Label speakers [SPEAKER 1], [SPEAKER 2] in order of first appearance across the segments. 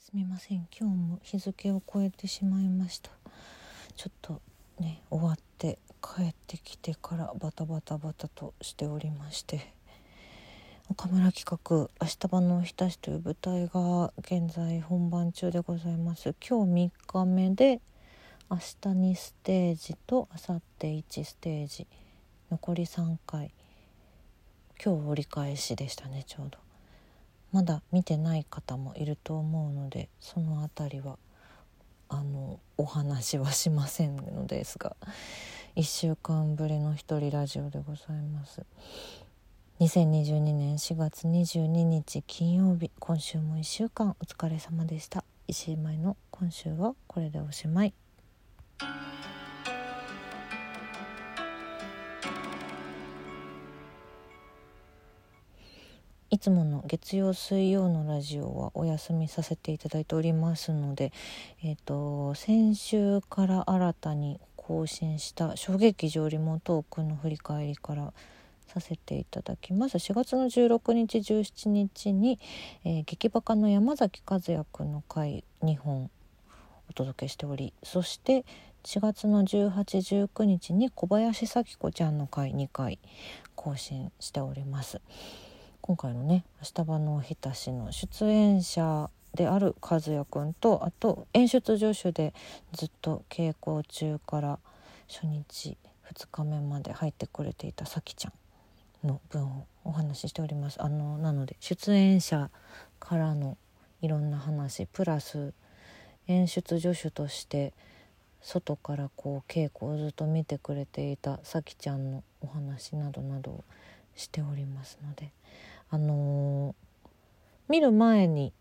[SPEAKER 1] すみません。今日も日付を超えてしまいました。ちょっとね終わって帰ってきてからバタバタバタとしておりまして。岡村企画「明日場のおひたし」という舞台が現在本番中でございます。今日3日目で明日2ステージと明後日1ステージ。残り3回。今日折り返しでしたねちょうど。まだ見てない方もいると思うのでその辺りはあのお話はしませんのですが1週間ぶりの一人ラジオでございます。2022年4月22日金曜日今週も1週間お疲れ様でした。石井舞の今週はこれでおしまい。いつもの月曜水曜のラジオはお休みさせていただいておりますので、えーと、先週から新たに更新した衝撃場リモートークの振り返りからさせていただきます4月の16日17日に、えー、劇バカの山崎和也くんの回2本お届けしておりそして4月の1819日に小林咲子ちゃんの回2回更新しております。今回のね「明日場のおひたし」の出演者である和也くんとあと演出助手でずっと稽古中から初日2日目まで入ってくれていたさきちゃんの分をお話ししております。あのなので出演者からのいろんな話プラス演出助手として外からこう稽古をずっと見てくれていたさきちゃんのお話などなどをしておりますのであのー、見る前に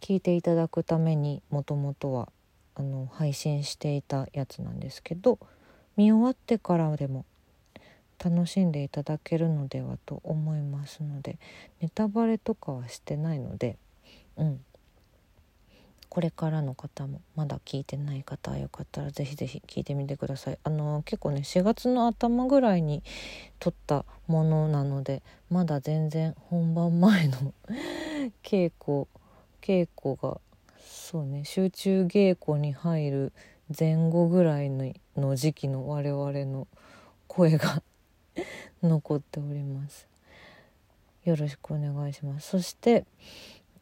[SPEAKER 1] 聞いていただくためにもともとはあの配信していたやつなんですけど見終わってからでも楽しんでいただけるのではと思いますのでネタバレとかはしてないのでうん。これからの方もまだ聞いてない方はよかったらぜひぜひ聞いてみてください。あの結構ね4月の頭ぐらいに撮ったものなのでまだ全然本番前の 稽古稽古がそうね集中稽古に入る前後ぐらいの時期の我々の声が 残っております。よろしくお願いします。そして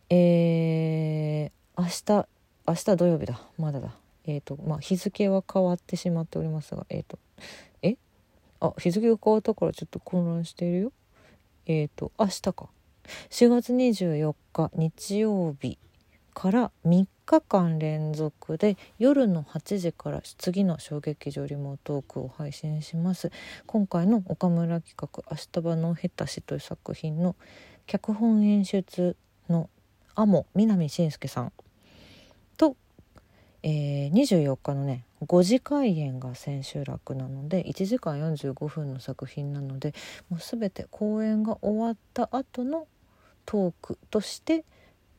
[SPEAKER 1] えー明日明日土曜日だ。まだだ。えっ、ー、とまあ日付は変わってしまっておりますがえっ、ー、とえ？あ日付が変わったからちょっと混乱しているよ。えっ、ー、と明日か。4月24日日曜日から3日間連続で夜の8時から次の小劇場リモートークを配信します。今回の岡村企画「明日場のへたし」という作品の脚本演出の天南信介さん。と、えー、24日のね5時開演が千秋楽なので1時間45分の作品なのでもう全て公演が終わった後のトークとして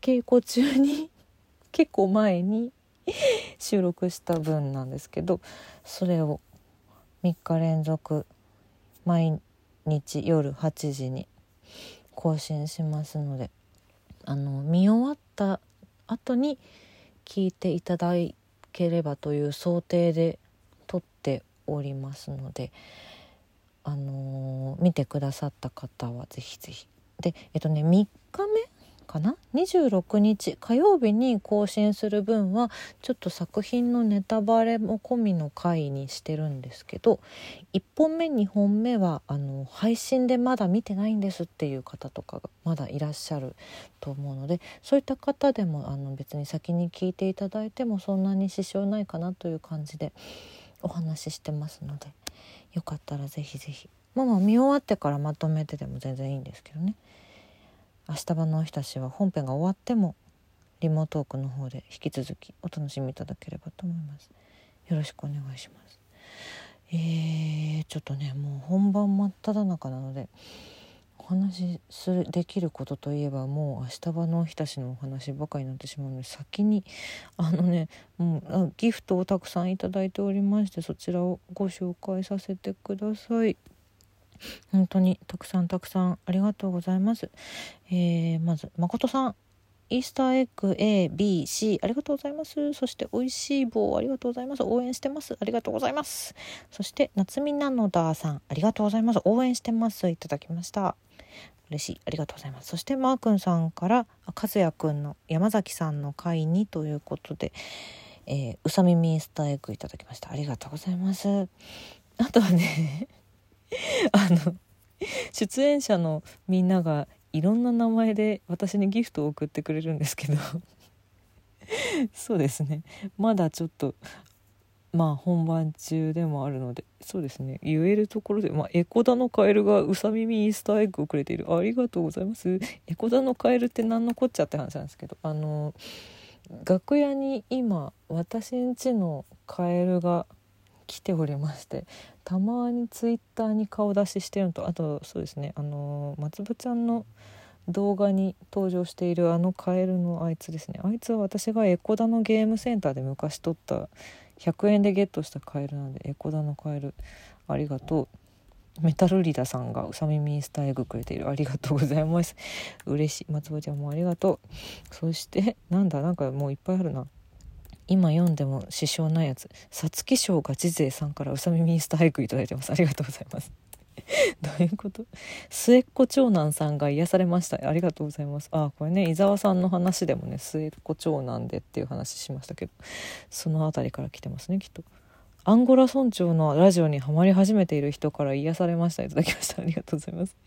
[SPEAKER 1] 稽古中に 結構前に 収録した分なんですけどそれを3日連続毎日夜8時に更新しますのであの見終わった後に聞いていただければという想定で撮っておりますので、あのー、見てくださった方はぜひぜひ。でえっとね3日目かな？26日火曜日に更新する分はちょっと作品のネタバレも込みの回にしてるんですけど1本目2本目はあの配信でまだ見てないんですっていう方とかがまだいらっしゃると思うのでそういった方でもあの別に先に聞いていただいてもそんなに支障ないかなという感じでお話ししてますのでよかったら是非是非まあまあ見終わってからまとめてでも全然いいんですけどね。明日場のおひたしは本編が終わってもリモートークの方で引き続きお楽しみいただければと思いますよろしくお願いしますえー、ちょっとねもう本番真っ只中なのでお話しするできることといえばもう明日場のおひたしのお話ばかりになってしまうので先にあのねもうギフトをたくさんいただいておりましてそちらをご紹介させてください。本当にたくさんたくさんありがとうございます。えー、まず誠さん。イースターエッグ ABC ありがとうございます。そして美味しい棒ありがとうございます。応援してます。ありがとうございます。そして夏美なのださん。ありがとうございます。応援してます。いただきました。嬉しい。ありがとうございます。そしてマー君さんから和也くんの山崎さんの会にということでえー、うさみみイースターエッグいただきました。ありがとうございます。あとはね あの出演者のみんながいろんな名前で私にギフトを送ってくれるんですけど。そうですね。まだちょっとまあ本番中でもあるので。そうですね。言えるところで、まあ、エコダのカエルがうさ耳イースターエッグをくれている。ありがとうございます。エコダのカエルって何のこっちゃって話なんですけど。あの楽屋に今私んちのカエルが来ておりましてたまにツイッターに顔出ししてるのとあとそうですねあの松葉ちゃんの動画に登場しているあのカエルのあいつですね。あいつは私がエコダのゲームセンターで昔撮った100円でゲットしたカエルなんでエコダのカエルありがとう。メタルリダさんがうさ耳スターエグくれている。ありがとうございます。嬉しい。松葉ちゃんもありがとう。そしてなんだなんかもういっぱいあるな。今読んでも支障ないやつ。皐月賞ガチ勢さんからうさ耳スターエグいただいてます。ありがとうございます。どういうこと？末っ子長男さんが癒されました。ありがとうございます。あこれね伊沢さんの話でもね末っ子長男でっていう話しましたけどその辺りから来てますねきっと。アンゴラ村長のラジオにはまり始めている人から癒されましたいただきました。ありがとうございます。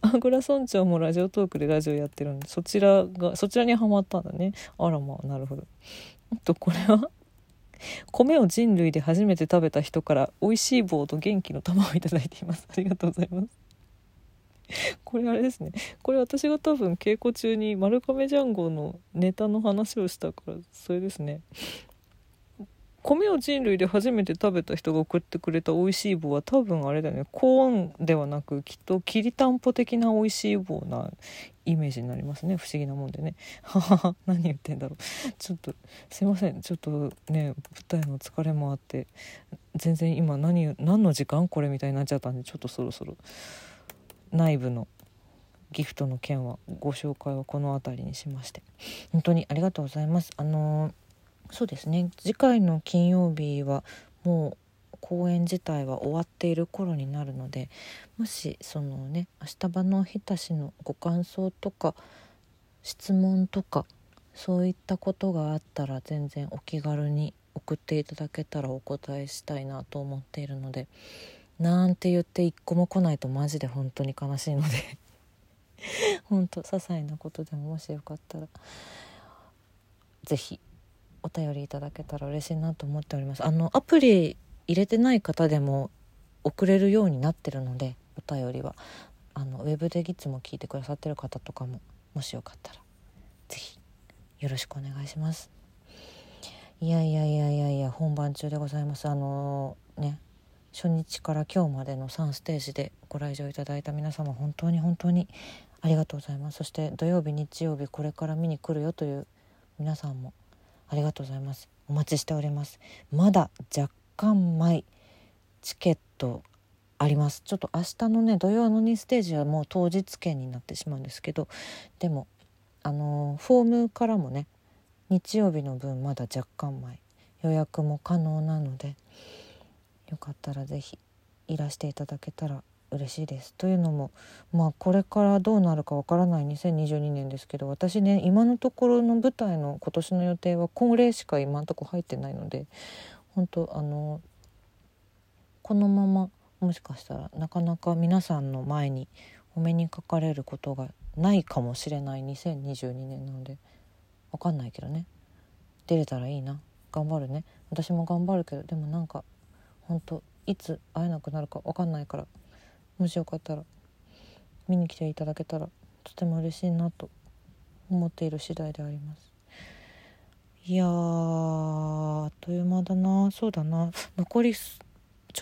[SPEAKER 1] アンゴラ村長もラジオトークでラジオやってるんでそちらがそちらにはまったんだね。あらまあなるほど。とこれは米を人類で初めて食べた人から美味しい棒と元気の玉をいただいています。ありがとうございます。これあれですね。これ私が多分稽古中に丸亀ジャンゴのネタの話をしたからそれですね。米を人類で初めて食べた人が送ってくれた美味しい棒は多分あれだよね。コーンではなくきっときりたんぽ的な美味しい棒なイメージになりますね。不思議なもんでね。ははは。何言ってんだろう。ちょっとすいません。ちょっとね舞台の疲れもあって全然今何何の時間これみたいになっちゃったんでちょっとそろそろ。内部のギフトの件はご紹介はこの辺りにしまして。本当にありがとうございます。あのーそうですね。次回の金曜日はもう公演自体は終わっている頃になるのでもしそのね明日場の日田市のご感想とか質問とかそういったことがあったら全然お気軽に送っていただけたらお答えしたいなと思っているのでなんて言って一個も来ないとマジで本当に悲しいので 本当些細なことでももしよかったら是非お便りいただけたら嬉しいなと思っております。あのアプリ入れてない方でも送れるようになってるのでお便りは。あのウェブでいつも聞いてくださってる方とかももしよかったら是非よろしくお願いします。いやいやいやいやいや本番中でございます。あのー、ね初日から今日までの3ステージでご来場いただいた皆様本当に本当にありがとうございます。そして土曜日日曜日これから見に来るよという皆さんもありがとうございます。お待ちしております。まだ若干前チケットあります。ちょっと明日のね土曜の2ステージはもう当日券になってしまうんですけどでもあのフォームからもね日曜日の分まだ若干前予約も可能なのでよかったら是非いらしていただけたら嬉しいです。というのもまあこれからどうなるかわからない2022年ですけど私ね今のところの舞台の今年の予定は恒例しか今のとこ入ってないので本当あのこのままもしかしたらなかなか皆さんの前にお目にかかれることがないかもしれない2022年なので分かんないけどね。出れたらいいな。頑張るね。私も頑張るけどでもなんか本当いつ会えなくなるか分かんないからもしよかったら見に来ていただけたらとても嬉しいなと思っている次第であります。いやあっという間だな。そうだな。残りち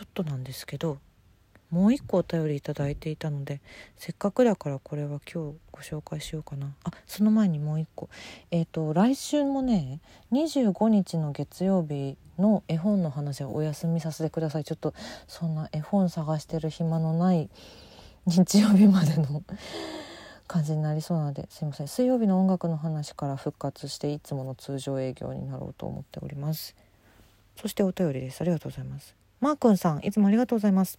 [SPEAKER 1] ょっとなんですけどもう一個お便りいいていたのでせっかくだからこれは今日ご紹介しようかな。あその前にもう一個。えっ、ー、と来週もね25日の月曜日の絵本の話はお休みさせてください。ちょっとそんな絵本探してる暇のない日曜日までの 感じになりそうなのですいません。水曜日の音楽の話から復活していつもの通常営業になろうと思っております。そしてお便りです。ありがとうございます。マー君さんいつもありがとうございます。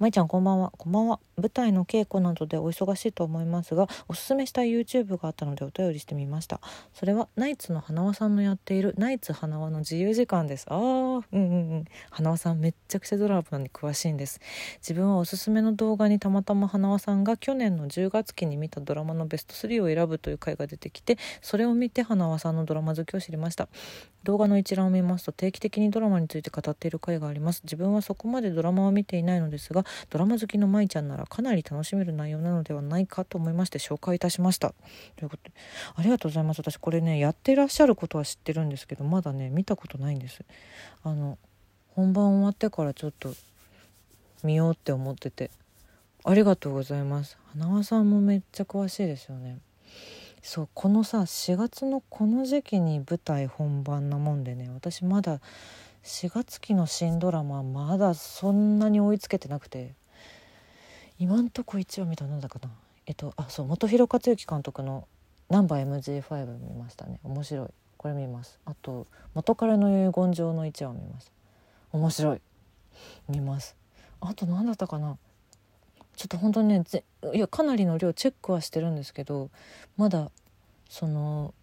[SPEAKER 1] まいちゃんこんばんは。こんばんは。舞台の稽古などでお忙しいと思いますがおすすめしたい YouTube があったのでお便りしてみました。それはナイツの花輪さんのやっているナイツ花輪の自由時間です。あーうんうんうん。花輪さんめっちゃくちゃドラマに詳しいんです。自分はおすすめの動画にたまたま花輪さんが去年の10月期に見たドラマのベスト3を選ぶという回が出てきてそれを見て花輪さんのドラマ好きを知りました。動画の一覧を見ますと定期的にドラマについて語っている回があります。自分はそこまでドラマを見ていないのですがドラマ好きの舞ちゃんならかなり楽しめる内容なのではないかと思いまして紹介いたしました。ということでありがとうございます。私これねやってらっしゃることは知ってるんですけどまだね見たことないんです。あの本番終わってからちょっと見ようって思ってて。ありがとうございます。花輪さんもめっちゃ詳しいですよね。そうこのさ4月のこの時期に舞台本番なもんでね私まだ4月期の新ドラマまだそんなに追いつけてなくて。今んとこ1話見たのなんだかな。えっとあそう本広克行監督の「ナンバー MG5」見ましたね。面白い。これ見ます。あと「元彼の遺言状」の1話見ます。面白い。見ます。あと何だったかな。ちょっと本当にねいやかなりの量チェックはしてるんですけどまだその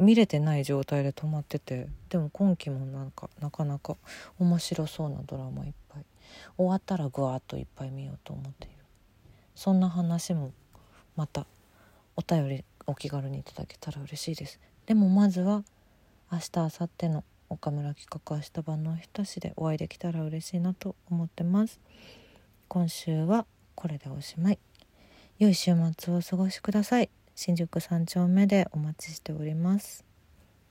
[SPEAKER 1] 見れてない状態で止まっててでも今期もなんかなかなか面白そうなドラマいっぱい。終わったらぐわっといっぱい見ようと思っている。そんな話もまたお便りお気軽にいただけたら嬉しいです。でもまずは明日明後日の岡村企画明日晩のひたしでお会いできたら嬉しいなと思ってます。今週はこれでおしまい。良い週末をお過ごしください。新宿三丁目でお待ちしております。